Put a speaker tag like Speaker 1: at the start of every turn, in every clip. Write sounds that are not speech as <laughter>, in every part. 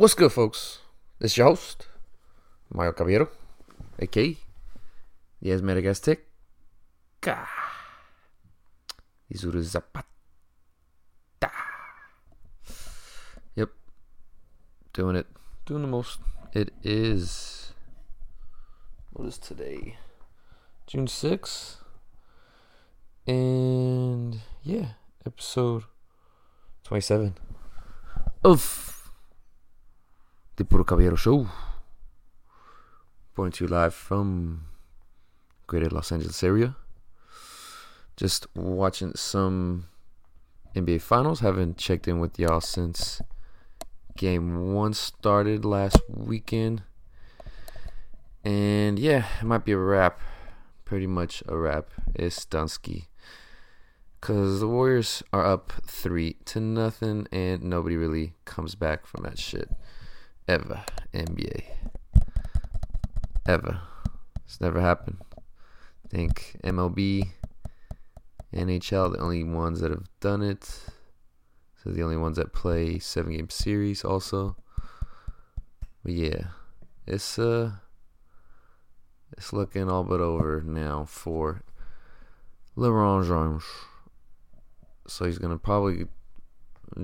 Speaker 1: What's good, folks? This is your host, Mario Caballero, aka Asthmatic Aztec. Izuru Zapata. Yep. Doing it. Doing the most. It is. What is today? June 6th. And yeah, episode 27 of the Puro Caballero Show. Reporting to you live from greater Los Angeles area. Just watching some NBA Finals. Haven't checked in with y'all since game one started last weekend. And yeah, it might be a wrap. Pretty much a wrap. It's Dunsky. Because the Warriors are up three to nothing, and nobody really comes back from that shit. Ever. NBA. Ever. It's never happened. I think MLB, NHL, the only ones that have done it. So the only ones that play seven game series also. But yeah, it's uh, it's looking all but over now for LeBron James. So he's gonna probably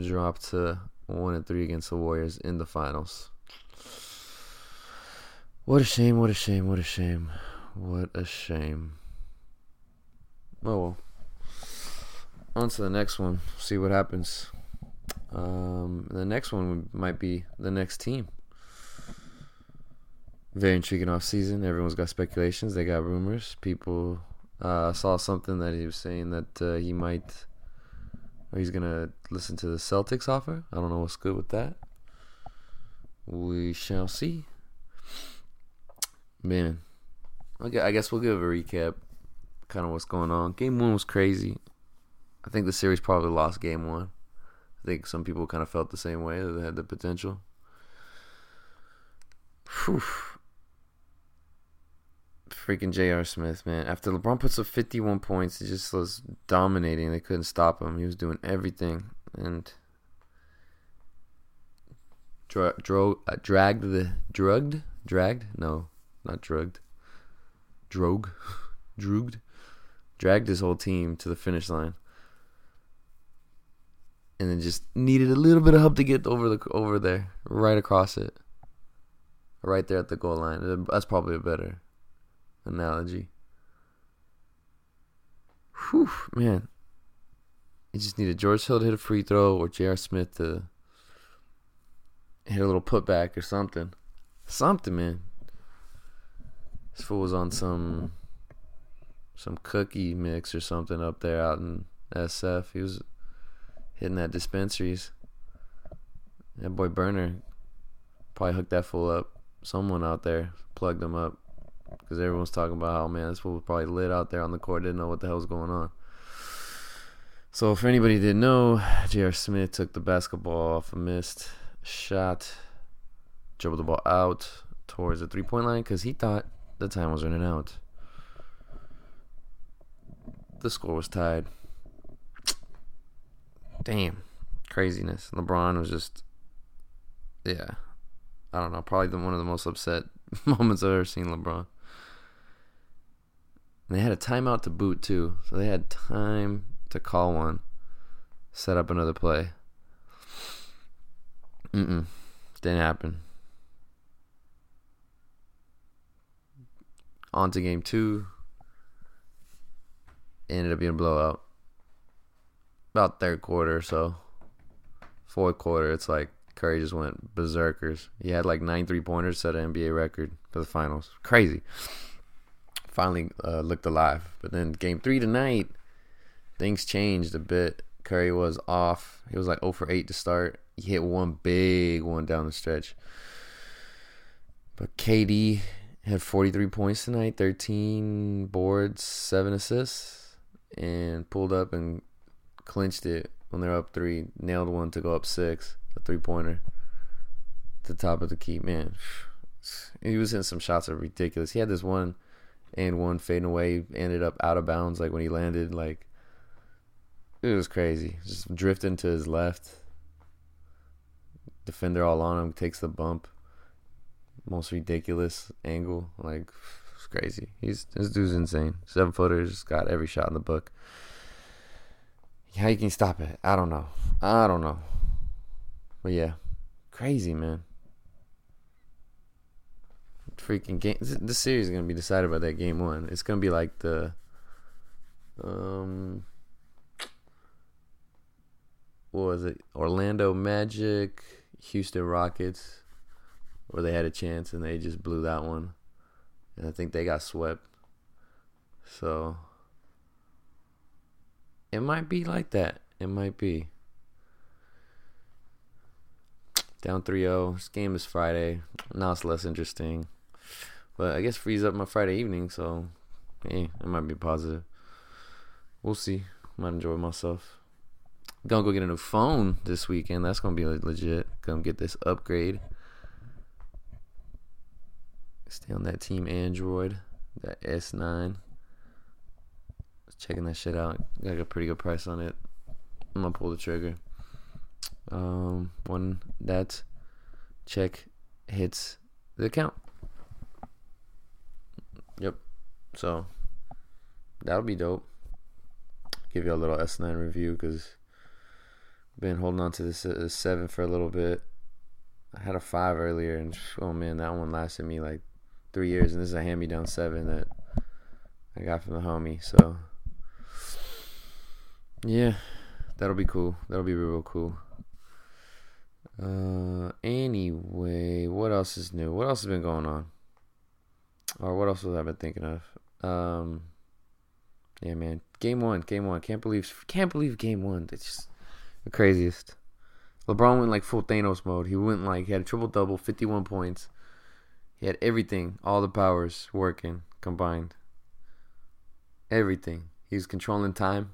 Speaker 1: drop to one and three against the Warriors in the finals. What a shame! What a shame! What a shame! What a shame! Oh well. On to the next one. See what happens. Um, the next one might be the next team. Very intriguing off season. Everyone's got speculations. They got rumors. People uh, saw something that he was saying that uh, he might, or he's gonna listen to the Celtics offer. I don't know what's good with that. We shall see. Man, okay. I guess we'll give a recap. Kind of what's going on. Game one was crazy. I think the series probably lost game one. I think some people kind of felt the same way that they had the potential. Whew. Freaking J.R. Smith, man. After LeBron puts up 51 points, he just was dominating. They couldn't stop him. He was doing everything. And dra- dro- uh, dragged the. Drugged? Dragged? No, not drugged. Drog? <laughs> Drooged? Dragged his whole team to the finish line and then just needed a little bit of help to get over the over there, right across it, right there at the goal line. That's probably a better analogy. Whew, man. You just needed George Hill to hit a free throw or J.R. Smith to hit a little putback or something. Something, man. This fool was on some some cookie mix or something up there out in SF. He was hitting that dispensaries. That boy Burner probably hooked that fool up. Someone out there plugged him up because everyone's talking about how man this fool was probably lit out there on the court, didn't know what the hell was going on. So if anybody didn't know, J.R. Smith took the basketball off a missed shot, dribbled the ball out towards the three point line because he thought the time was running out. The score was tied damn, craziness. LeBron was just, yeah, I don't know, probably the, one of the most upset <laughs> moments I've ever seen LeBron. And they had a timeout to boot too, so they had time to call one, set up another play. Mm-mm, didn't happen. On to game two. Ended up being a blowout about third quarter or so. Fourth quarter, it's like Curry just went berserkers. He had like nine three pointers, set an NBA record for the finals. Crazy. Finally uh, looked alive. But then game three tonight, things changed a bit. Curry was off. He was like 0 for 8 to start. He hit one big one down the stretch. But KD had 43 points tonight, 13 boards, 7 assists, and pulled up and clinched it when they're up three. Nailed one to go up six, a three pointer. The top of the key, man. <sighs> He was hitting some shots that ridiculous. He had this one and one fading away, ended up out of bounds. Like when he landed, like it was crazy. Just drifting to his left. Defender all on him, takes the bump. Most ridiculous angle, like it's crazy. He's this dude's insane. Seven footers, got every shot in the book. How you can stop it? I don't know. I don't know. But yeah, crazy man. Freaking game. This series is gonna be decided by that game one. It's gonna be like the, um, what was it? Orlando Magic, Houston Rockets, where they had a chance and they just blew that one, and I think they got swept. So it might be like that. It might be. Down 3 0. This game is Friday. Now it's less interesting. But I guess frees up my Friday evening, so hey, it might be positive. We'll see. Might enjoy myself. Gonna go get a new phone this weekend. That's gonna be legit. Gonna get this upgrade. Stay on that team Android, that S9. Checking that shit out. Got a pretty good price on it. I'm gonna pull the trigger. Um, when that check hits the account. Yep. So that'll be dope. Give you a little S9 review because been holding on to this uh, seven for a little bit. I had a five earlier, and oh man, that one lasted me like three years, and this is a hand-me-down seven that I got from the homie. So yeah, that'll be cool. That'll be real cool. Uh, anyway, what else is new? What else has been going on? Or what else was I been thinking of? Um, yeah, man, game one, game one. Can't believe, can't believe game one. It's just the craziest. LeBron went like full Thanos mode. He went like he had a triple double, fifty one points. He had everything, all the powers working combined. Everything. He was controlling time,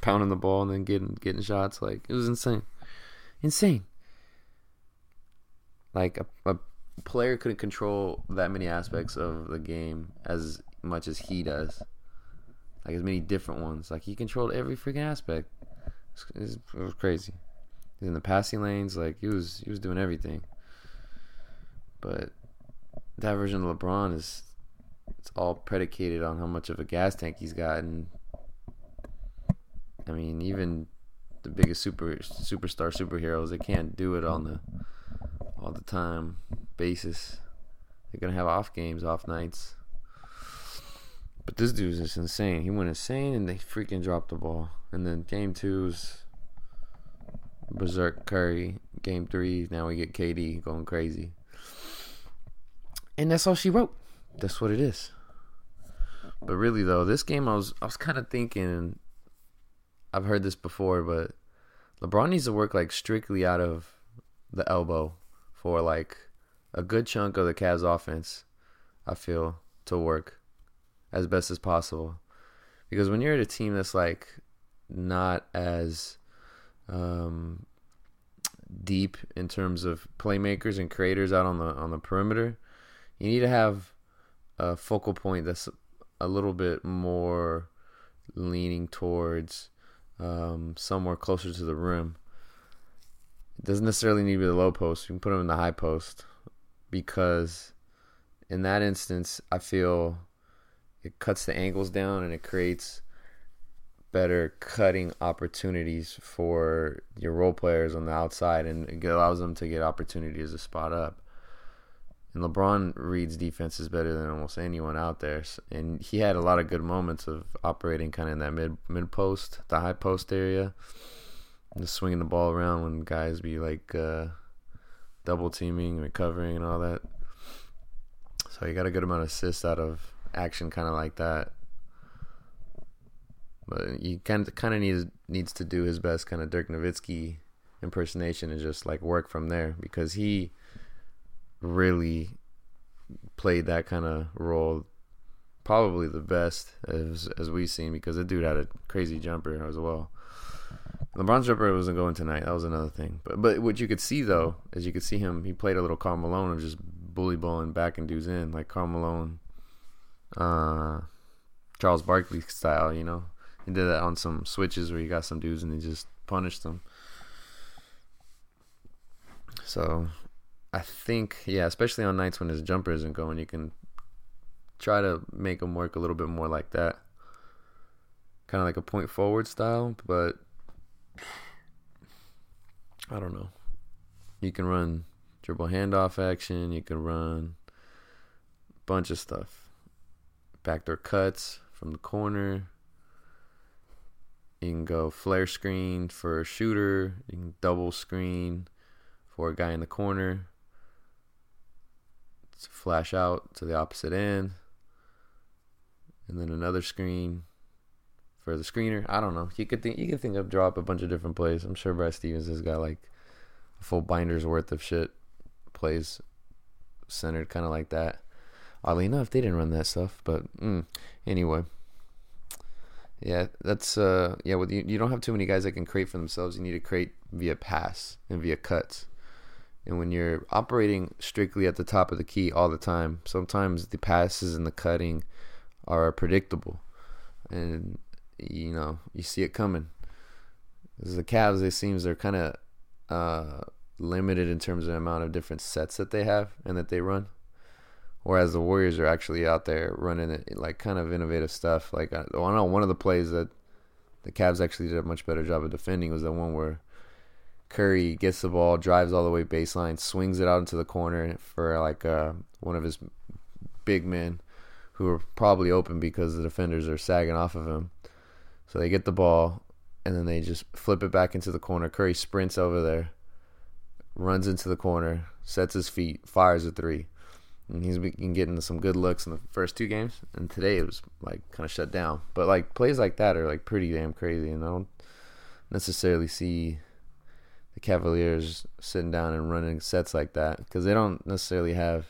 Speaker 1: pounding the ball and then getting getting shots. Like it was insane, insane. Like a, a player couldn't control that many aspects of the game as much as he does. Like as many different ones. Like he controlled every freaking aspect. It was, it was crazy. He's in the passing lanes. Like he was he was doing everything. But that version of LeBron is it's all predicated on how much of a gas tank he's got and I mean even the biggest super superstar superheroes they can't do it on the all the time basis. They're gonna have off games, off nights. But this dude's just insane. He went insane and they freaking dropped the ball. And then game two's Berserk Curry. Game three, now we get KD going crazy. And that's all she wrote. That's what it is. But really though, this game I was I was kinda thinking I've heard this before, but LeBron needs to work like strictly out of the elbow for like a good chunk of the Cavs offense, I feel, to work as best as possible. Because when you're at a team that's like not as um, deep in terms of playmakers and creators out on the on the perimeter, you need to have a focal point that's a little bit more leaning towards um, somewhere closer to the rim. It doesn't necessarily need to be the low post. You can put them in the high post because in that instance, I feel it cuts the angles down and it creates better cutting opportunities for your role players on the outside and it allows them to get opportunities to spot up. And LeBron reads defenses better than almost anyone out there. And he had a lot of good moments of operating kind of in that mid mid post, the high post area, just swinging the ball around when guys be like uh, double teaming, recovering, and all that. So he got a good amount of assists out of action, kind of like that. But he kind of kind of needs needs to do his best, kind of Dirk Nowitzki impersonation, and just like work from there because he really played that kind of role probably the best as as we've seen because the dude had a crazy jumper as well. LeBron's jumper wasn't going tonight. That was another thing. But but what you could see though is you could see him. He played a little Malone of just bully balling back and dudes in like Karl Malone, uh, Charles Barkley style. You know, he did that on some switches where he got some dudes and he just punished them. So I think yeah, especially on nights when his jumper isn't going, you can try to make him work a little bit more like that. Kind of like a point forward style, but I don't know. You can run dribble handoff action, you can run a bunch of stuff. Backdoor cuts from the corner. You can go flare screen for a shooter. You can double screen for a guy in the corner. Flash out to the opposite end. And then another screen for the screener. I don't know. You could think you could think of drop a bunch of different plays. I'm sure Brad Stevens has got like a full binder's worth of shit plays centered kind of like that. Oddly enough, they didn't run that stuff, but mm, anyway. Yeah, that's uh yeah, well you, you don't have too many guys that can create for themselves. You need to create via pass and via cuts. And when you're operating strictly at the top of the key all the time, sometimes the passes and the cutting are predictable. And you know, you see it coming. The Cavs, it seems they're kind of uh, limited in terms of the amount of different sets that they have and that they run. Whereas the Warriors are actually out there running it, like kind of innovative stuff. Like I, know one of the plays that the Cavs actually did a much better job of defending was the one where Curry gets the ball, drives all the way baseline, swings it out into the corner for like uh, one of his big men who are probably open because the defenders are sagging off of him. So they get the ball and then they just flip it back into the corner. Curry sprints over there, runs into the corner, sets his feet, fires a three and he's been getting some good looks in the first two games. And today it was like kind of shut down. But like plays like that are like pretty damn crazy, and I don't necessarily see the Cavaliers sitting down and running sets like that because they don't necessarily have,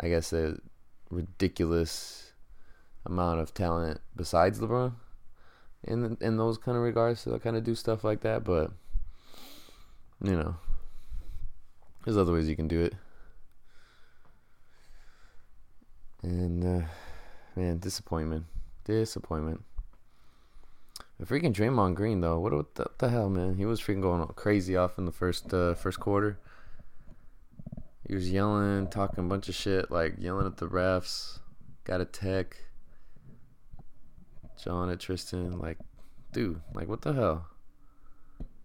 Speaker 1: I guess, a ridiculous amount of talent besides LeBron in in those kind of regards to kind of do stuff like that. But you know, there's other ways you can do it. And uh, man, disappointment, disappointment. The freaking Draymond Green though, what, what, the, what the, hell, man? He was freaking going crazy off in the first uh, first quarter. He was yelling, talking a bunch of shit, like yelling at the refs. Got a tech. John at Tristan, like, dude, like, what the hell?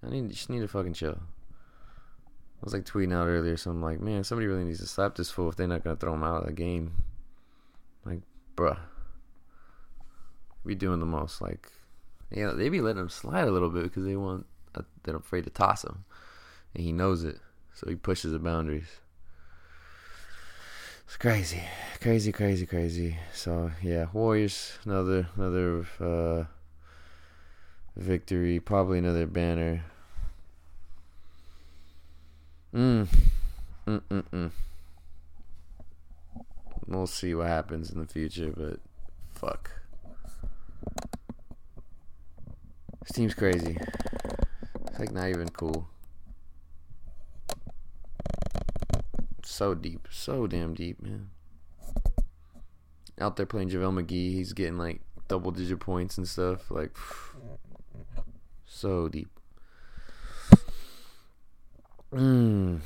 Speaker 1: I need, just need to fucking chill. I was like tweeting out earlier, so I'm like, man, somebody really needs to slap this fool if they're not gonna throw him out of the game. Bruh, we doing the most. Like, yeah, they be letting him slide a little bit because they want uh, they're afraid to toss him, and he knows it, so he pushes the boundaries. It's crazy, crazy, crazy, crazy. So yeah, Warriors another another uh, victory, probably another banner. Mm. Mm mm mm. We'll see what happens in the future, but fuck. This team's crazy. It's like not even cool. So deep. So damn deep, man. Out there playing JaVale McGee, he's getting like double digit points and stuff. Like, so deep. Mm.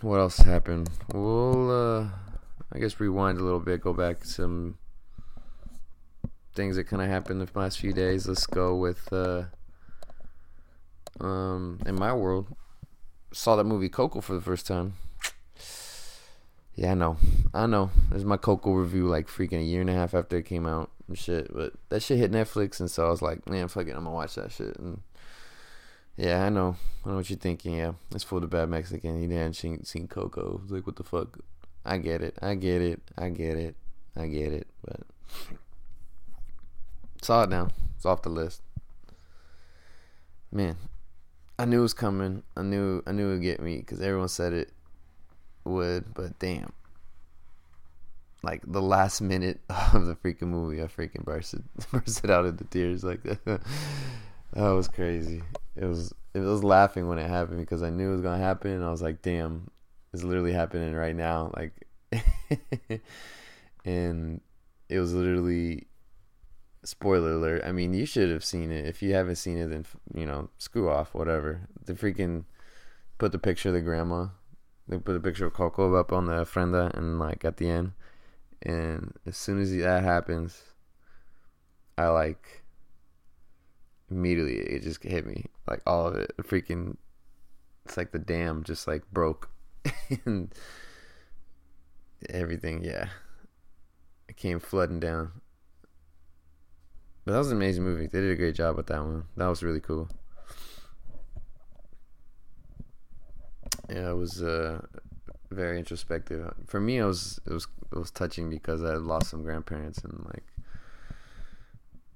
Speaker 1: What else happened? We'll, uh, I guess rewind a little bit, go back some things that kind of happened the last few days. Let's go with uh, um, in my world. Saw that movie Coco for the first time. Yeah, I know, I know. There's my Coco review like freaking a year and a half after it came out and shit. But that shit hit Netflix, and so I was like, man, fuck it, I'm gonna watch that shit. And yeah, I know, I know what you're thinking. Yeah, it's for the bad Mexican. He didn't seen, seen Coco. like, what the fuck? I get it. I get it. I get it. I get it. But saw it now. It's off the list. Man, I knew it was coming. I knew. I knew it would get me because everyone said it would. But damn, like the last minute <laughs> of the freaking movie, I freaking bursted, <laughs> bursted out into tears like that. <laughs> that was crazy. It was. It was laughing when it happened because I knew it was gonna happen, and I was like, "Damn, is literally happening right now. Like, <laughs> and it was literally spoiler alert. I mean, you should have seen it. If you haven't seen it, then you know, screw off, whatever. The freaking put the picture of the grandma they put a picture of Coco up on the ofrenda and like at the end. And as soon as that happens, I like immediately it just hit me like all of it freaking it's like the dam just like broke <laughs> and everything yeah. It came flooding down. But that was an amazing movie. They did a great job with that one. That was really cool. Yeah it was uh very introspective. For me it was it was it was touching because i lost some grandparents and like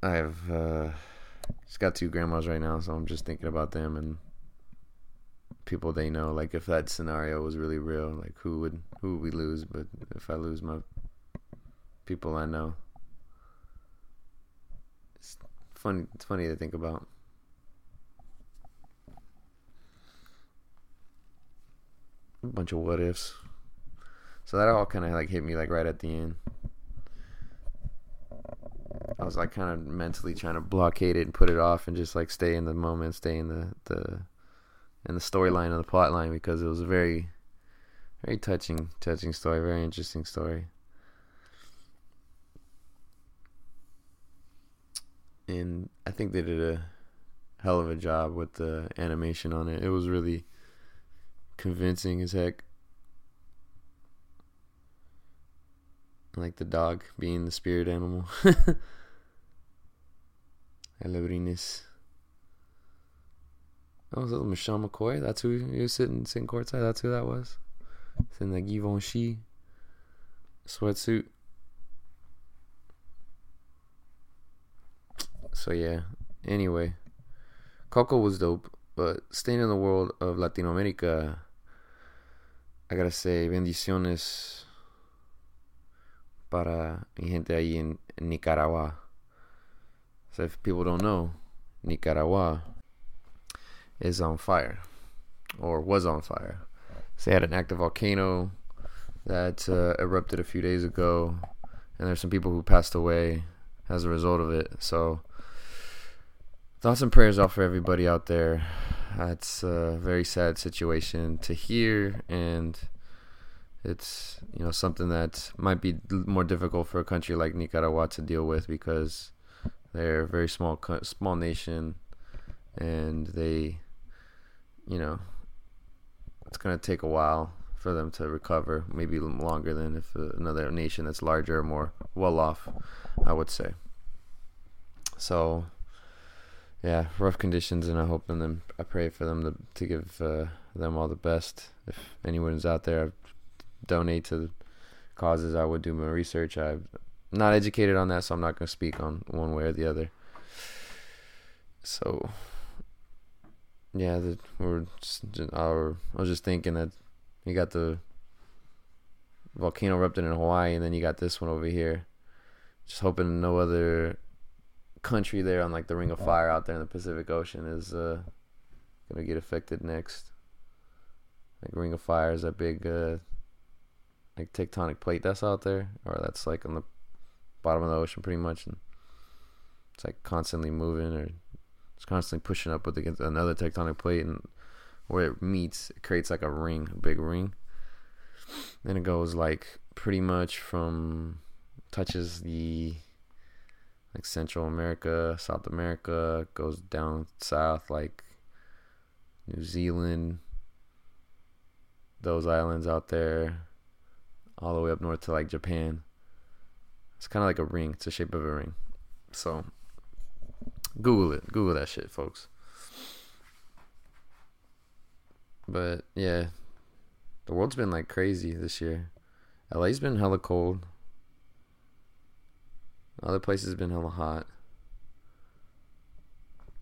Speaker 1: i have uh just got two grandmas right now, so I'm just thinking about them and people they know. Like if that scenario was really real, like who would who would we lose? But if I lose my people I know, it's funny. It's funny to think about. A bunch of what ifs. So that all kind of like hit me like right at the end. I was like kind of mentally trying to blockade it and put it off and just like stay in the moment, stay in the the in the storyline of the plot line because it was a very very touching touching story, very interesting story. And I think they did a hell of a job with the animation on it. It was really convincing as heck. Like the dog being the spirit animal. <laughs> Alebrijes. Oh, was that Michelle McCoy? That's who you was sitting sitting courtside. That's who that was. It's in the Givenchy sweatsuit. So yeah. Anyway, Coco was dope, but staying in the world of Latino America, I gotta say bendiciones para mi gente ahí en Nicaragua. So if people don't know, Nicaragua is on fire, or was on fire. So they had an active volcano that uh, erupted a few days ago, and there's some people who passed away as a result of it. So thoughts and prayers out for everybody out there. That's a very sad situation to hear, and it's you know something that might be more difficult for a country like Nicaragua to deal with because they're a very small small nation, and they, you know, it's gonna take a while for them to recover. Maybe longer than if another nation that's larger or more well off, I would say. So, yeah, rough conditions, and I hope and. I pray for them to to give uh, them all the best. If anyone's out there, donate to causes. I would do my research. I'm not educated on that, so I'm not going to speak on one way or the other. So, yeah, the, we're our, I was just thinking that you got the volcano erupted in Hawaii, and then you got this one over here. Just hoping no other country there on like the Ring of Fire out there in the Pacific Ocean is uh, gonna get affected next. Like Ring of Fire is that big uh, like tectonic plate that's out there, or that's like on the bottom of the ocean pretty much, and it's like constantly moving or it's constantly pushing up with against another tectonic plate, and where it meets, it creates like a ring, a big ring. Then it goes like pretty much from touches the like Central America, South America, goes down south like New Zealand, those islands out there, all the way up north to like Japan. It's kind of like a ring. It's the shape of a ring. So Google it. Google that shit, folks. But yeah, the world's been like crazy this year. LA's been hella cold. Other places been hella hot.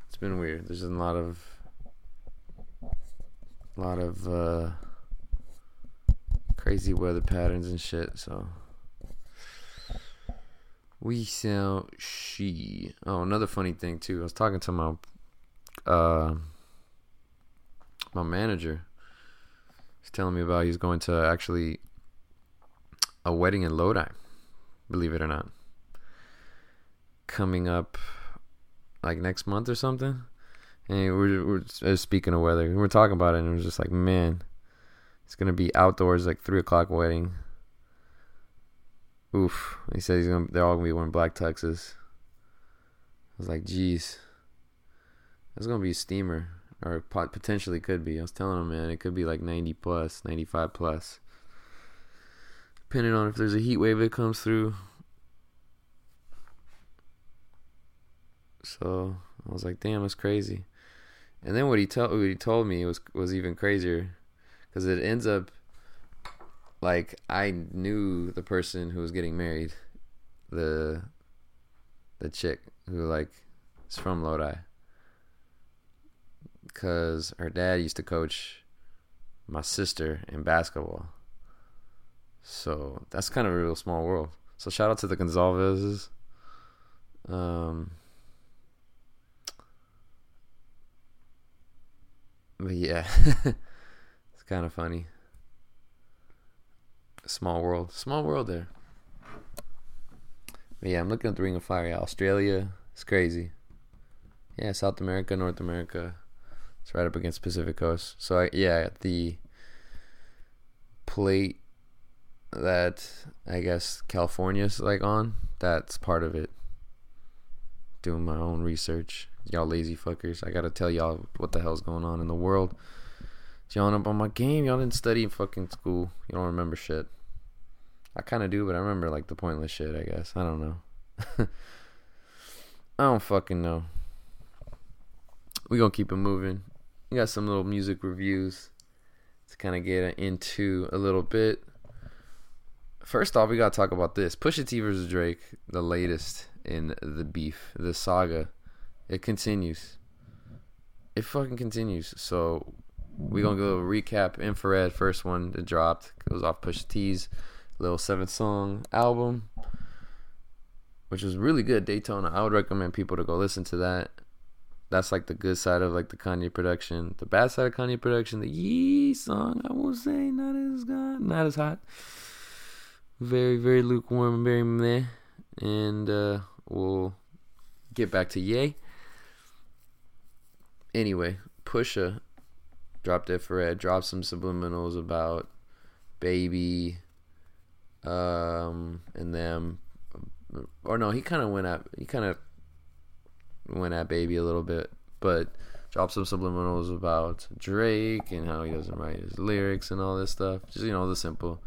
Speaker 1: It's been weird. There's a lot of a lot of uh crazy weather patterns and shit, so we sell she. Oh, another funny thing too. I was talking to my uh my manager. He's telling me about he's going to actually a wedding in Lodi, believe it or not. Coming up like next month or something. And we're, we're speaking of weather. We are talking about it and it was just like, man, It's gonna be outdoors, like three o'clock wedding. Oof. He said he's gonna. They're all gonna be wearing black tuxes. I was like, geez, that's gonna be a steamer, or potentially could be. I was telling him, man, it could be like ninety plus, ninety five plus, depending on if there's a heat wave that comes through. So I was like, damn, that's crazy. And then what he told what he told me was was even crazier, because it ends up like I knew the person who was getting married, the the chick who like is from Lodi, because her dad used to coach my sister in basketball. So that's kind of a real small world. So shout out to the Gonzalez's. Um, but yeah, <laughs> it's kind of funny. Small world, small world there. But yeah, I'm looking at the Ring of Fire. Yeah, Australia, it's crazy. Yeah, South America, North America, it's right up against Pacific Coast. So I, yeah, the plate that I guess California's like on, that's part of it. Doing my own research. Y'all lazy fuckers. I gotta tell y'all what the hell's going on in the world. Y'all up on my game. Y'all didn't study in fucking school. You don't remember shit. I kind of do, but I remember like the pointless shit. I guess I don't know. <laughs> I don't fucking know. We gonna keep it moving. We got some little music reviews to kind of get into a little bit. First off, we gotta talk about this Pusha T versus Drake, the latest in the beef, the saga. It continues. It fucking continues. So we gonna go recap Infrared, first one that dropped. Goes off Pusha T's little seven song album, which was really good. Daytona. I would recommend people to go listen to that. That's like the good side of like the Kanye production. The bad side of Kanye production, the Ye song, I will say, not as good, not as hot. Very, very lukewarm, very meh. And uh, we'll get back to Yay. Anyway, Pusha dropped it for Ed, dropped some subliminals about baby, um, and them, or no, he kind of went at he kind of went at Baby a little bit, but dropped some subliminals about Drake and how he doesn't write his lyrics and all this stuff. Just you know the simple,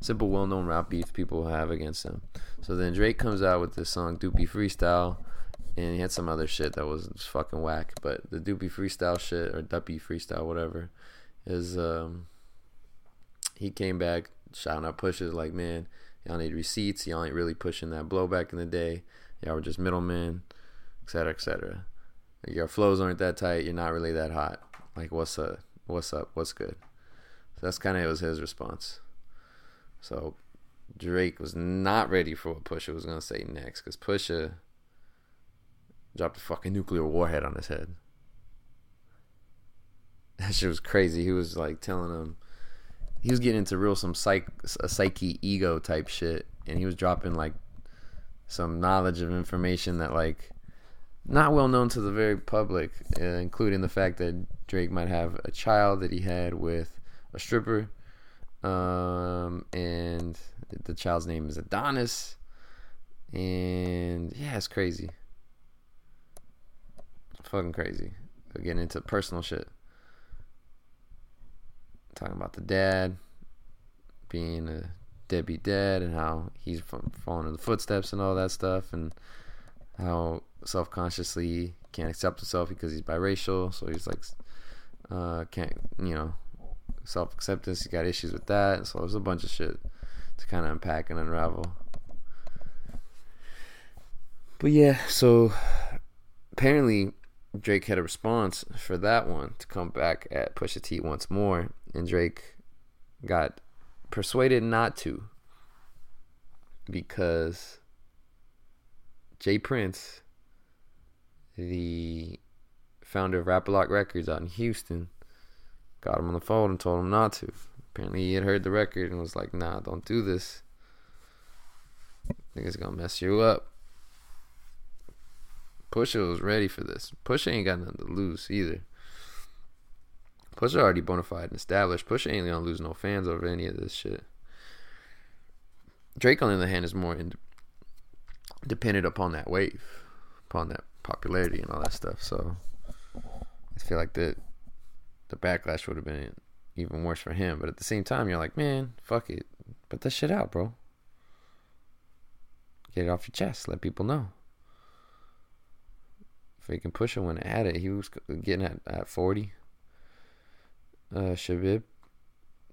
Speaker 1: simple, well-known rap beef people have against him. So then Drake comes out with this song Doopy Freestyle, and he had some other shit that was fucking whack. But the Doopy Freestyle shit or Duppy Freestyle, whatever, is um, he came back shouting out pushes like, man, y'all need receipts. Y'all ain't really pushing that blow back in the day. Y'all were just middlemen, etc., etc. Your flows aren't that tight. You're not really that hot. Like, what's up? What's up? What's good? So that's kind of was his response. So Drake was not ready for what Pusha was gonna say next, because Pusha dropped a fucking nuclear warhead on his head. <laughs> That shit was crazy. He was like telling him, he was getting into real some psych psyche ego type shit, and he was dropping like some knowledge of information that like not well known to the very public, uh, including the fact that Drake might have a child that he had with a stripper, um, and the child's name is Adonis, and yeah, it's crazy, fucking crazy. Getting into personal shit talking about the dad being a deadbeat dad and how he's falling in the footsteps and all that stuff and how self-consciously can't accept himself because he's biracial. So he's like uh, can't you know self-acceptance. He's got issues with that. So there's a bunch of shit to kind of unpack and unravel. But yeah so apparently Drake had a response for that one to come back at Pusha T once more and Drake got persuaded not to because J. Prince, the founder of Rap-A-Lot Records out in Houston, got him on the phone and told him not to. Apparently, he had heard the record and was like, "Nah, don't do this. Niggas gonna mess you up." Pusha was ready for this. Pusha ain't got nothing to lose either. Pusha already bona fide and established. Pusha ain't gonna lose no fans over any of this shit. Drake, on the other hand, is more in, dependent upon that wave, upon that popularity and all that stuff. So I feel like the the backlash would have been even worse for him. But at the same time, you're like, man, fuck it, put that shit out, bro. Get it off your chest. Let people know. If he can push it when at it, he was getting at at forty. Uh, Shebib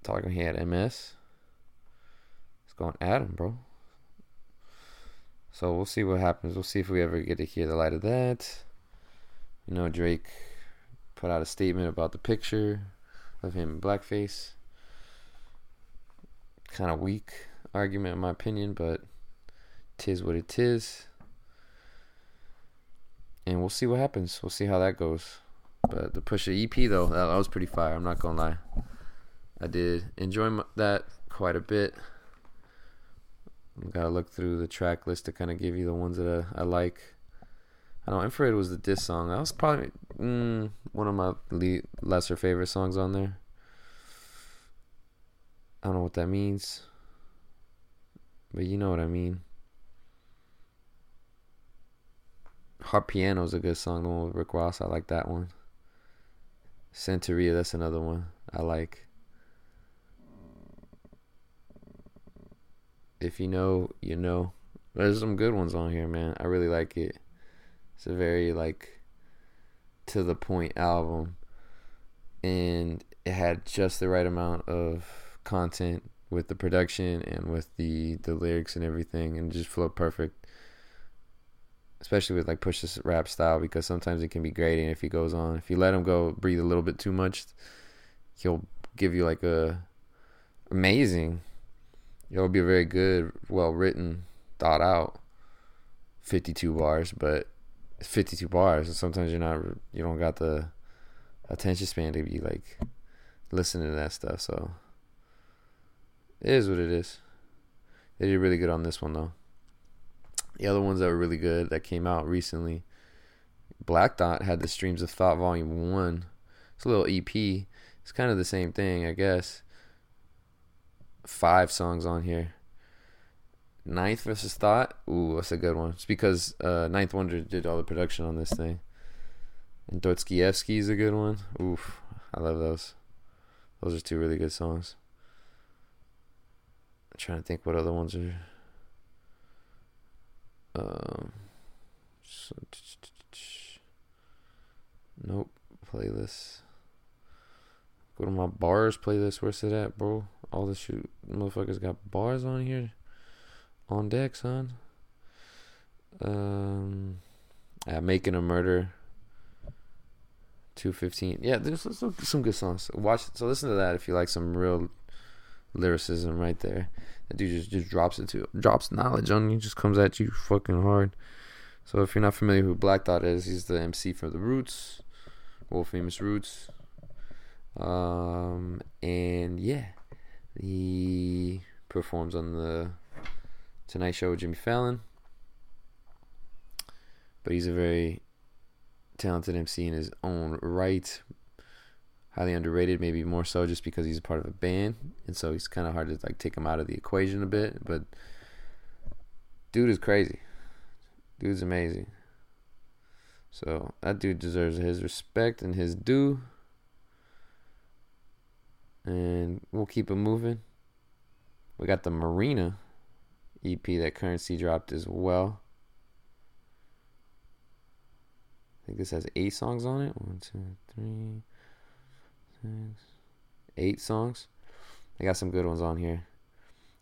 Speaker 1: talking he had MS. It's going him, bro. So we'll see what happens. We'll see if we ever get to hear the light of that. You know, Drake put out a statement about the picture of him blackface. Kind of weak argument, in my opinion, but tis what it is. And we'll see what happens. We'll see how that goes. But the Pusha EP, though, that, that was pretty fire. I'm not to lie. I did enjoy my, that quite a bit. Gotta look through the track list to kind of give you the ones that I, like. I like. I know Infrared was the diss song. That was probably mm, one of my le- lesser favorite songs on there. I don't know what that means, but you know what I mean. Hard Piano is a good song. The one with Rick Ross, I like that one. Santeria, that's another one I like. if you know, you know. There's some good ones on here, man. I really like it. It's a very like to the point album and it had just the right amount of content with the production and with the the lyrics and everything and just flowed perfect especially with like Pusha's rap style because sometimes it can be grating if he goes on if you let him go breathe a little bit too much he'll give you like a amazing it'll be a very good, well written, thought out 52 bars, but 52 bars, and sometimes you're not, you don't got the attention span to be like listening to that stuff. So it is what it is. They did really good on this one though. The other ones that were really good that came out recently, Black Thought had the Streams of Thought Volume One. It's a little EP. It's kind of the same thing, I guess five songs on here. Ninth versus Thought. Ooh, that's a good one. It's because uh, Ninth Wonder did all the production on this thing. And Dostoevsky is a good one. Oof, I love those. Those are two really good songs. I'm trying to think what other ones are. Um, nope. Playlist. Go to my bars playlist. Where's it at, bro? all the shoot motherfuckers got bars on here on deck, son. Um, yeah, making a murder. Two fifteen. Yeah, there's some, some good songs. Watch. So listen to that if you like some real lyricism right there. That dude just just drops it to drops knowledge on you. Just comes at you fucking hard. So if you're not familiar who Black Thought is, he's the MC for the Roots, world famous Roots. Um, and yeah, he performs on the Tonight Show with Jimmy Fallon. But he's a very talented MC in his own right. Highly underrated, maybe more so just because he's a part of a band, and so he's kind of hard to like take him out of the equation a bit. But dude is crazy. Dude's amazing. So that dude deserves his respect and his due and we'll keep it moving. We got the Marina EP that Curren$y dropped as well. I think this has eight songs on it. One, two, three, eight songs. They got some good ones on here.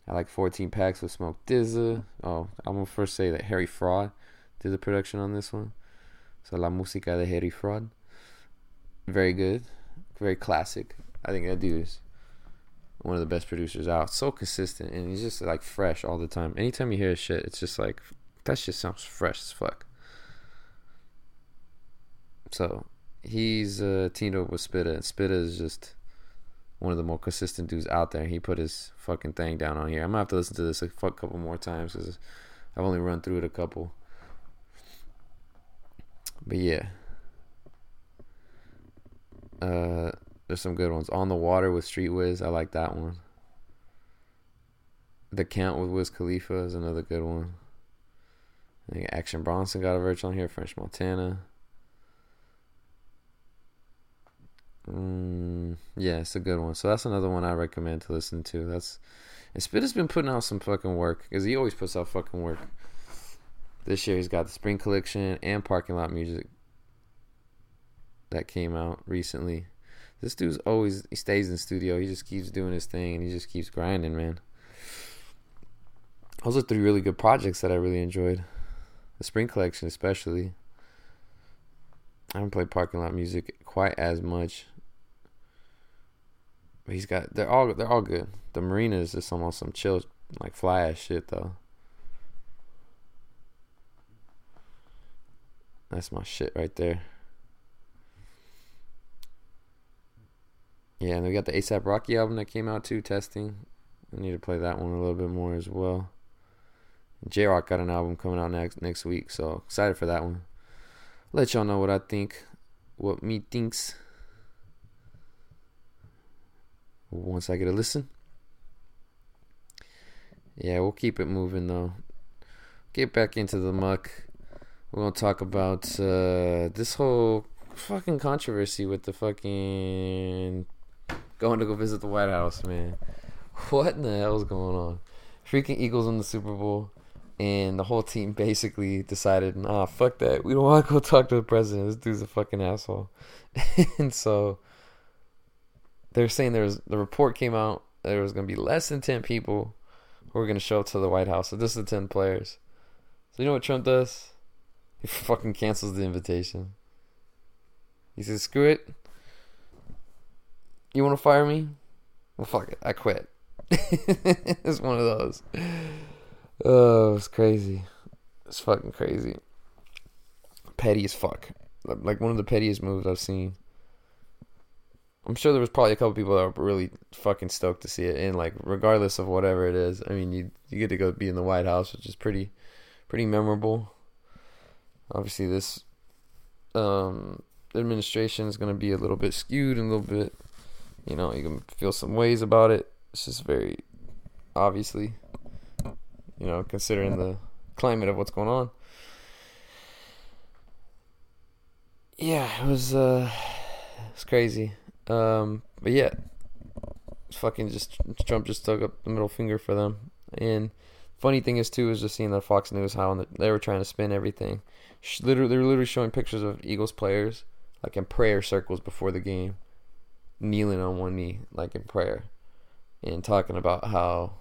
Speaker 1: I like 14 packs with Smoke DZA. Oh, I'm gonna first say that Harry Fraud did the production on this one. So La Música de Harry Fraud. Very good. Very classic. I think that dude is one of the best producers out. So consistent and he's just like fresh all the time. Anytime you hear his shit, it's just like that shit sounds fresh as fuck. So he's uh, teamed up with Spitta, and Spitta is just one of the more consistent dudes out there. He put his fucking thing down on here. I'm gonna have to listen to this a fuck couple more times because I've only run through it a couple. But yeah, uh, There's some good ones. On the Water with Street Wiz. I like that one. The Count with Wiz Khalifa is another good one. I think Action Bronson got a verse on here. French Montana. Mm, yeah, it's a good one. So that's another one I recommend to listen to. That's and Spit has been putting out some fucking work because he always puts out fucking work. This year he's got the Spring Collection and Parking Lot Music that came out recently. This dude's always he stays in studio. He just keeps doing his thing and he just keeps grinding, man. Those are three really good projects that I really enjoyed. The Spring Collection, especially. I haven't played Parking Lot Music quite as much. But he's got they're all they're all good. The Marina is just almost some chill like fly ass shit though. That's my shit right there. Yeah, and we got the ASAP Rocky album that came out too, testing. I need to play that one a little bit more as well. Jay Rock got an album coming out next next week, so excited for that one. Let y'all know what I think, what me thinks once I get a listen. Yeah, we'll keep it moving though. Get back into the muck. We're gonna talk about uh, this whole fucking controversy with the fucking going to go visit the White House, man. What in the hell is going on? Freaking Eagles in the Super Bowl, and the whole team basically decided, nah, fuck that. We don't want to go talk to the president. This dude's a fucking asshole. <laughs> and so they're saying there's the report came out there was going to be less than 10 people who were going to show up to the White House. So this is the 10 players. So you know what Trump does? He <laughs> fucking cancels the invitation. He says, "Screw it. You want to fire me? Well, fuck it. I quit." <laughs> it's one of those. Oh, it's crazy. It's fucking crazy. Petty as fuck. Like one of the pettiest moves I've seen. I'm sure there was probably a couple people that were really fucking stoked to see it, and like regardless of whatever it is, I mean, you you get to go be in the White House, which is pretty pretty memorable. Obviously, this um, administration is going to be a little bit skewed and a little bit, you know, you can feel some ways about it. It's just very obviously, you know, considering the climate of what's going on. Yeah, it was uh, it's crazy. Um, but yeah, fucking just Trump just took up the middle finger for them. And funny thing is too is just seeing the Fox News how the, they were trying to spin everything. Literally, they were literally showing pictures of Eagles players like in prayer circles before the game, kneeling on one knee like in prayer, and talking about how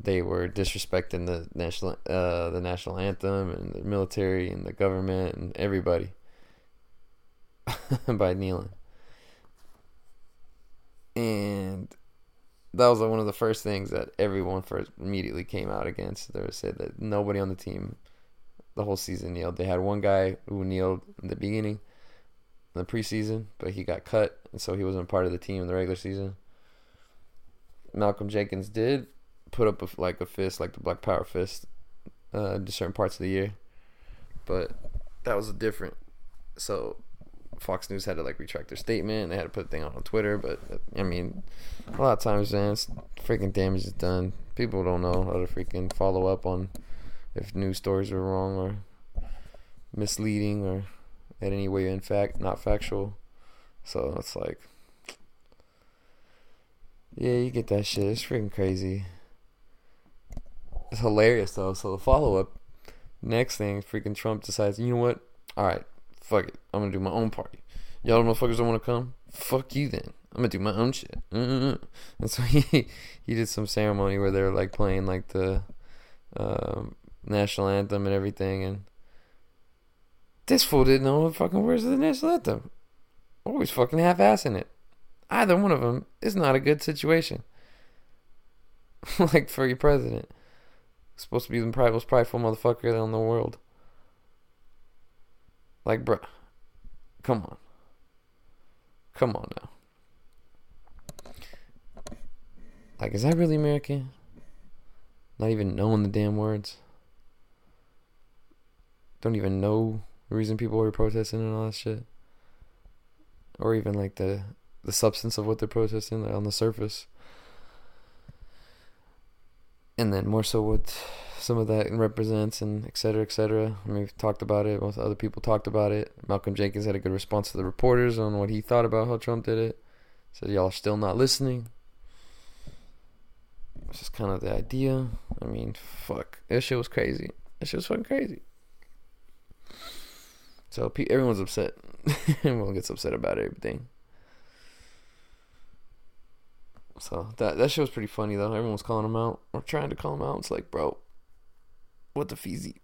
Speaker 1: they were disrespecting the national uh, the national anthem and the military and the government and everybody <laughs> by kneeling and that was one of the first things that everyone first immediately came out against. They said that nobody on the team the whole season kneeled. They had one guy who kneeled in the beginning, in the preseason, but he got cut, and so he wasn't part of the team in the regular season. Malcolm Jenkins did put up a, like a fist, like the Black Power fist, uh, in certain parts of the year, but that was different. So Fox News had to like retract their statement. They had to put a thing on, on Twitter. But I mean, a lot of times, man, freaking damage is done. People don't know how to freaking follow up on if news stories are wrong or misleading or in any way in fact not factual. So it's like, yeah, you get that shit. It's freaking crazy. It's hilarious though. So the follow up, next thing, freaking Trump decides, you know what? All right, fuck it. I'm gonna do my own party. Y'all motherfuckers don't want to come? Fuck you then. I'm gonna do my own shit. And so <laughs> he he did some ceremony where they were like playing like the um, national anthem and everything, and this fool didn't know what fucking words of the national anthem. Always fucking half assing it. Either one of them is not a good situation. <laughs> like for your president, supposed to be the most prideful motherfucker in the world. Like, bruh, come on. Come on now. Like, is that really American? Not even knowing the damn words. Don't even know the reason people were protesting and all that shit. Or even like the the substance of what they're protesting on the surface. And then more so what some of that represents and et cetera, et cetera. I mean, we've talked about it. Most other people talked about it. Malcolm Jenkins had a good response to the reporters on what he thought about how Trump did it. Said y'all are still not listening. This is kind of the idea. I mean, fuck. That shit was crazy. That shit was fucking crazy. So everyone's upset. <laughs> Everyone gets upset about everything. So that that shit was pretty funny though. Everyone was calling him out or trying to call him out. It's like, bro, what the feezy?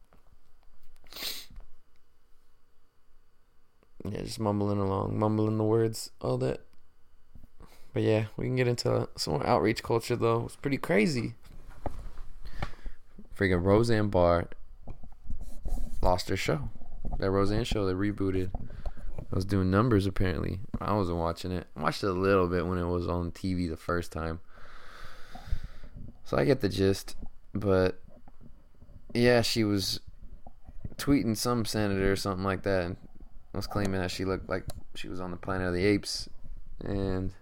Speaker 1: Yeah, just mumbling along, mumbling the words, all that. But yeah, we can get into some more outreach culture though. It's pretty crazy. Freaking Roseanne Barr lost her show. That Roseanne show they rebooted. I was doing numbers apparently. I wasn't watching it. I watched it a little bit when it was on TV the first time. So I get the gist. But yeah, she was tweeting some senator or something like that and was claiming that she looked like she was on the planet of the apes. And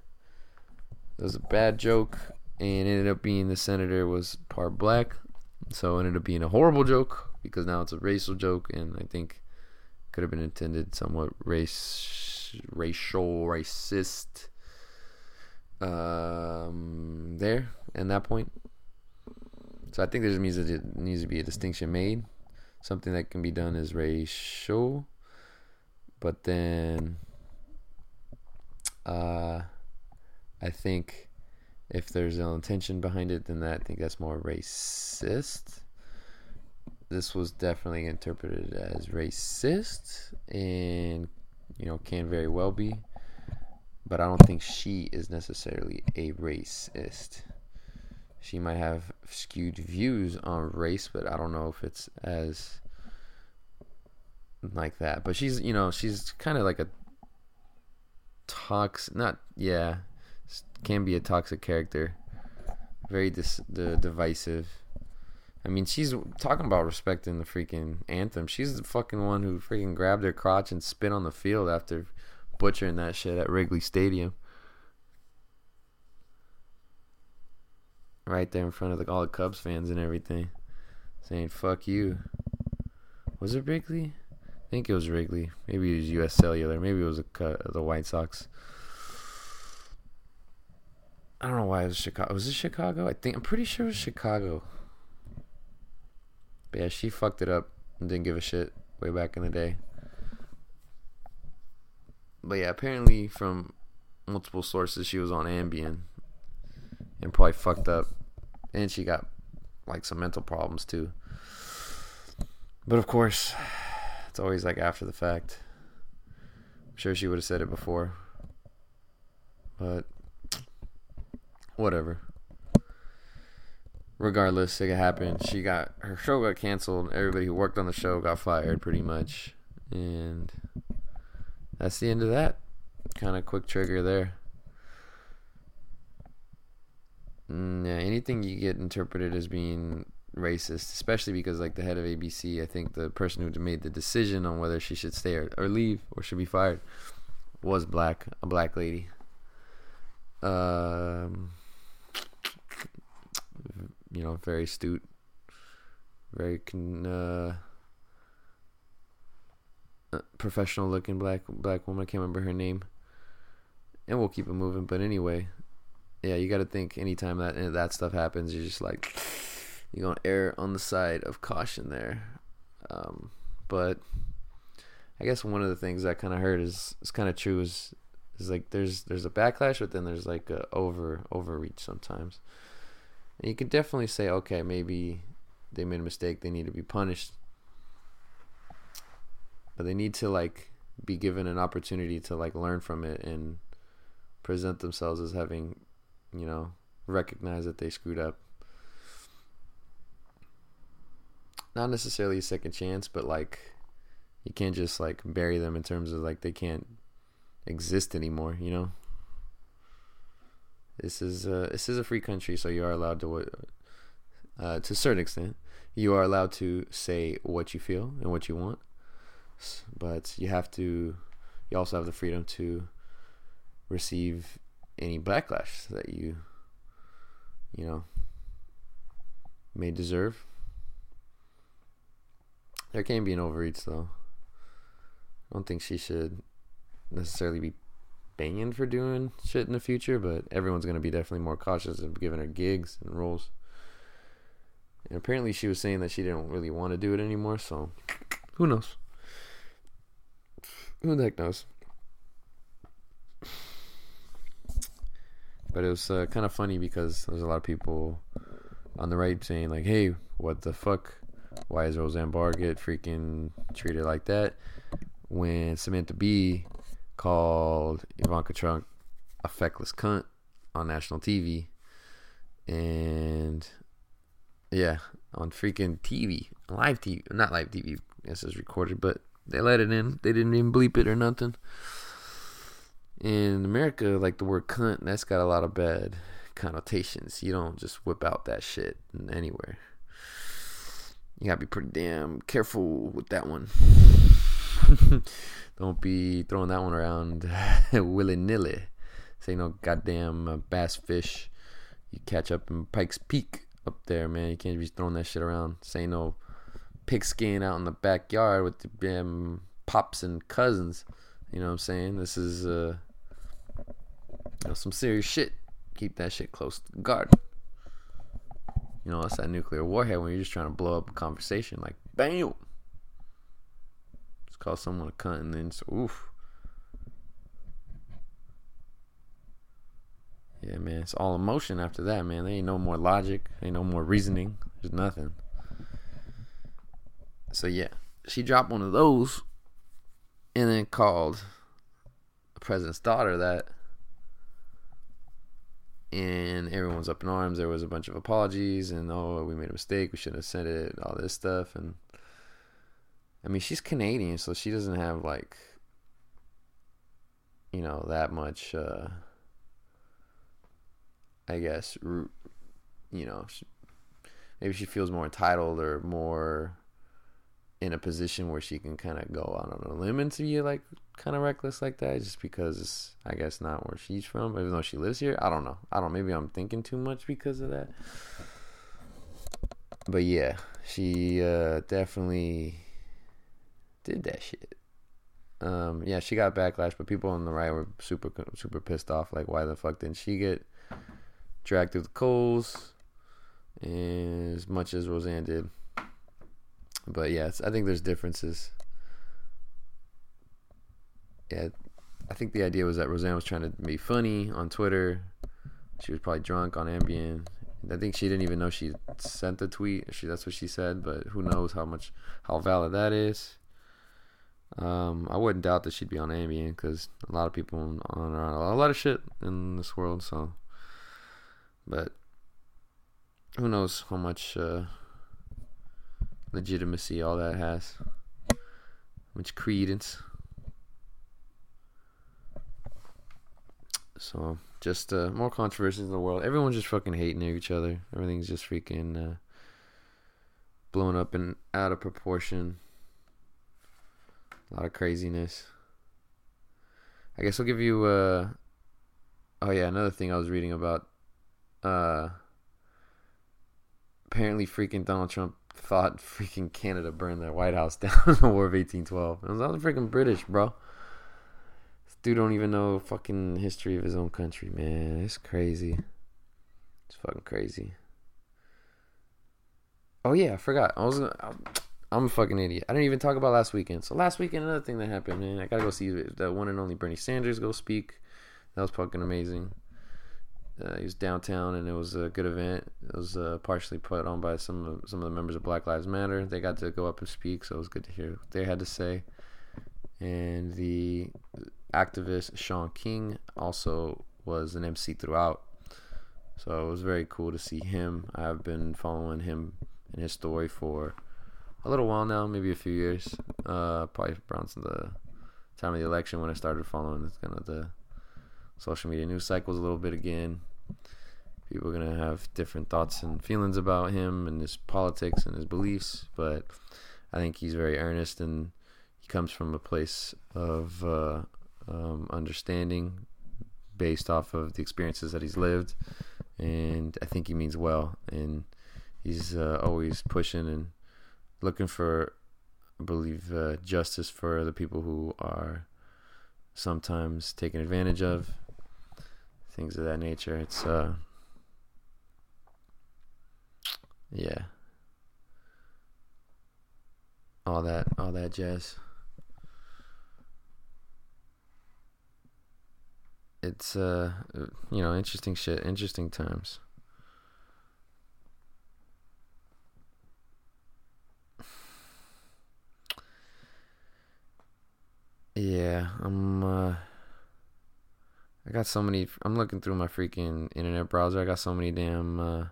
Speaker 1: it was a bad joke and ended up being the senator was part black. So it ended up being a horrible joke because now it's a racial joke and I think could have been intended somewhat race racial racist um, there and that point. So I think there needs to needs to be a distinction made. Something that can be done is racial, but then uh, I think if there's an intention behind it, then that, I think that's more racist. This was definitely interpreted as racist, and you know can very well be, but I don't think she is necessarily a racist. She might have skewed views on race, but I don't know if it's as like that. But she's, you know, she's kind of like a toxic, not yeah, can be a toxic character. Very dis- the divisive. I mean, she's talking about respecting the freaking anthem. She's the fucking one who freaking grabbed her crotch and spit on the field after butchering that shit at Wrigley Stadium. Right there in front of the, all the Cubs fans and everything. Saying, fuck you. Was it Wrigley? I think it was Wrigley. Maybe it was U.S. Cellular. Maybe it was a, the White Sox. I don't know why it was Chicago. Was it Chicago? I think I'm pretty sure it was Chicago. But yeah, she fucked it up and didn't give a shit way back in the day. But yeah, apparently from multiple sources, she was on Ambien and probably fucked up, and she got like some mental problems too. But of course, it's always like after the fact. I'm sure she would have said it before, but whatever. Regardless, it happened. She got her show got canceled. Everybody who worked on the show got fired, pretty much, and that's the end of that. Kind of quick trigger there. Mm, yeah, anything you get interpreted as being racist, especially because like the head of ABC, I think the person who made the decision on whether she should stay or, or leave or should be fired was black, a black lady. Um, you know, very astute, very con- uh, uh, professional looking black black woman. I can't remember her name. And we'll keep it moving. But anyway, yeah, you got to think anytime that that stuff happens, you're just like you're gonna err on the side of caution there. Um, but I guess one of the things I kind of heard is is kind of true is is like there's there's a backlash, but then there's like a over overreach sometimes. And you can definitely say, okay, maybe they made a mistake, they need to be punished. But they need to like be given an opportunity to like learn from it and present themselves as having, you know, recognize that they screwed up. Not necessarily a second chance, but like you can't just like bury them in terms of like they can't exist anymore, you know? This is a, this is a free country, so you are allowed to, uh, to a certain extent, you are allowed to say what you feel and what you want, but you have to, you also have the freedom to receive any backlash that you, you know, may deserve. There can be an overreach though. I don't think she should necessarily be banned for doing shit in the future, but everyone's gonna be definitely more cautious of giving her gigs and roles. And apparently, she was saying that she didn't really want to do it anymore. So, who knows? Who the heck knows? But it was uh, kind of funny because there's a lot of people on the right saying like, "Hey, what the fuck? Why is Roseanne Barr get freaking treated like that?" When Samantha Bee called Ivanka Trump a feckless cunt on national TV, and yeah, on freaking TV, live TV, not live TV. This is recorded, but they let it in. They didn't even bleep it or nothing. In America, like the word cunt, that's got a lot of bad connotations. You don't just whip out that shit anywhere. You gotta be pretty damn careful with that one. <laughs> don't be throwing that one around <laughs> willy nilly. Say no goddamn uh, bass fish you catch up in Pikes Peak up there, man. You can't be throwing that shit around. Say no pigskin out in the backyard with the damn pops and cousins. You know what I'm saying? This is uh, know, some serious shit keep that shit close to the guard. You know, that's that nuclear warhead when you're just trying to blow up a conversation. Like, bam! Just call someone a cunt and then, so, oof. Yeah, man, it's all emotion after that, man. There ain't no more logic, ain't no more reasoning. There's nothing. So, yeah, she dropped one of those and then called the president's daughter that and everyone's up in arms. There was a bunch of apologies and oh, we made a mistake. We shouldn't have sent it. All this stuff and I mean, she's Canadian, so she doesn't have like you know that much. Uh, I guess you know maybe she feels more entitled or more in a position where she can kind of go out on a limb and be like kind of reckless like that just because I guess not where she's from. Even though she lives here I don't know. I don't maybe I'm thinking too much because of that. But yeah she uh, definitely did that shit. Um, yeah she got backlash but people on the right were super super pissed off like why the fuck didn't she get dragged through the coals? As much as Roseanne did but yeah, I think there's differences. Yeah, I think the idea was that Roseanne was trying to be funny on Twitter. She was probably drunk on Ambien. I think she didn't even know she sent the tweet. She that's what she said, but who knows how much how valid that is. Um, I wouldn't doubt that she'd be on Ambien because a lot of people on, on a lot of shit in this world. So, but who knows how much uh, legitimacy all that has. Much credence. So, just uh, more controversies in the world. Everyone's just fucking hating each other. Everything's just freaking uh, blown up and out of proportion. A lot of craziness. I guess I'll give you. Uh, oh yeah, another thing I was reading about. Uh, apparently, freaking Donald Trump thought freaking Canada burned their White House <laughs> down in the War of 1812. It was all the freaking British, bro. This dude don't even know fucking history of his own country, man. It's crazy. It's fucking crazy. Oh yeah, I forgot. I was. I'm a fucking idiot. I didn't even talk about last weekend. So last weekend, another thing that happened, man. I gotta go see the one and only Bernie Sanders go speak. That was fucking amazing. Uh, he was downtown, and it was a good event. It was uh, partially put on by some of, some of the members of Black Lives Matter. They got to go up and speak, so it was good to hear what they had to say. And the activist Shaun King also was an MC throughout, so it was very cool to see him. I've been following him and his story for a little while now, maybe a few years. Uh, probably around the time of the election when I started following It's kind of the social media news cycles a little bit again. People are gonna have different thoughts and feelings about him and his politics and his beliefs, but I think he's very earnest and he comes from a place of uh, um, understanding based off of the experiences that he's lived, and I think he means well. And he's uh, always pushing and looking for, I believe, uh, justice for the people who are sometimes taken advantage of, things of that nature. It's uh, yeah, all that, all that jazz. It's uh, you know, interesting shit, interesting times. Yeah, I'm. Uh, I got so many. I'm looking through my freaking internet browser. I got so many damn uh,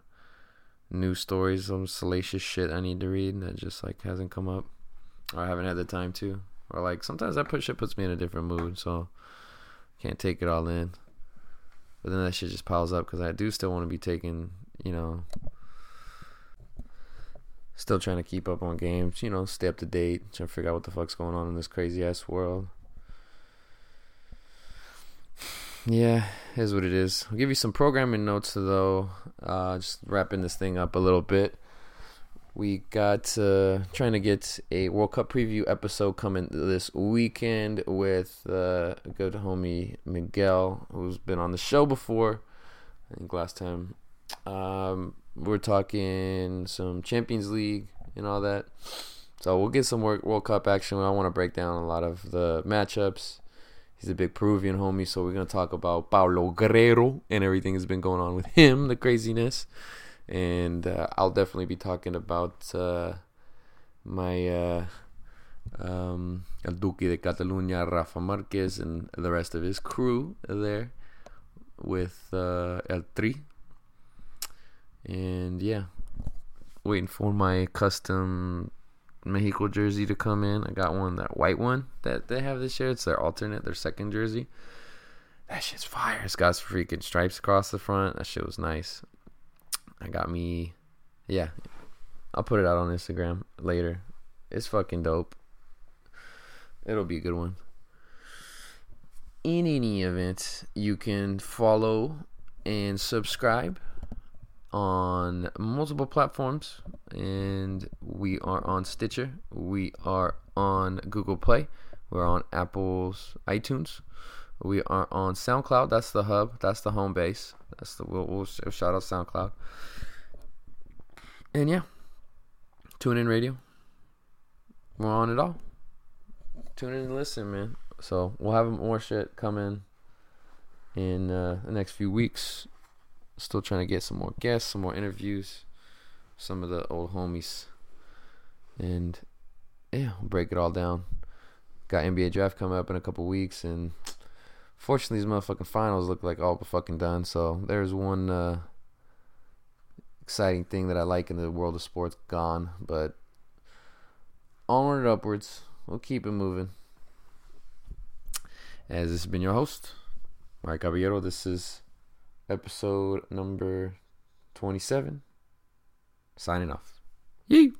Speaker 1: news stories, some salacious shit I need to read that just like hasn't come up, or I haven't had the time to, or like sometimes that put shit puts me in a different mood, so can't take it all in. But then that shit just piles up because I do still want to be taking, you know, still trying to keep up on games, you know, stay up to date, trying to figure out what the fuck's going on in this crazy ass world. Yeah, is what it is. I'll give you some programming notes though. Uh, just wrapping this thing up a little bit. We got uh, trying to get a World Cup preview episode coming this weekend with uh, good homie Miguel, who's been on the show before. I think last time um, we're talking some Champions League and all that. So we'll get some World Cup action. I want to break down a lot of the matchups. He's a big Peruvian homie, so we're gonna talk about Paolo Guerrero and everything that's been going on with him, the craziness. And uh, I'll definitely be talking about uh, my uh, um, El Duque de Catalunya, Rafa Marquez, and the rest of his crew there with uh, El Tri, and yeah, waiting for my custom Mexico jersey to come in. I got one, that white one that they have this year. It's their alternate, their second jersey. That shit's fire. It's got some freaking stripes across the front. That shit was nice. I got me, yeah. I'll put it out on Instagram later. It's fucking dope. It'll be a good one. In any event, you can follow and subscribe on multiple platforms, and we are on Stitcher. We are on Google Play. We're on Apple's iTunes. We are on SoundCloud. That's the hub. That's the home base. That's the we'll, we'll shout out SoundCloud. And yeah, TuneIn Radio. We're on it all. Tune in and listen, man. So we'll have more shit coming in uh, the next few weeks. Still trying to get some more guests, some more interviews, some of the old homies, and yeah, break it all down. Got NBA draft coming up in a couple weeks, and fortunately, these motherfucking finals look like all but fucking done. So there's one uh, exciting thing that I like in the world of sports gone, but onward and upwards. We'll keep it moving. As this has been your host, Mark Caballero. This is episode number 27. Signing off. Yee!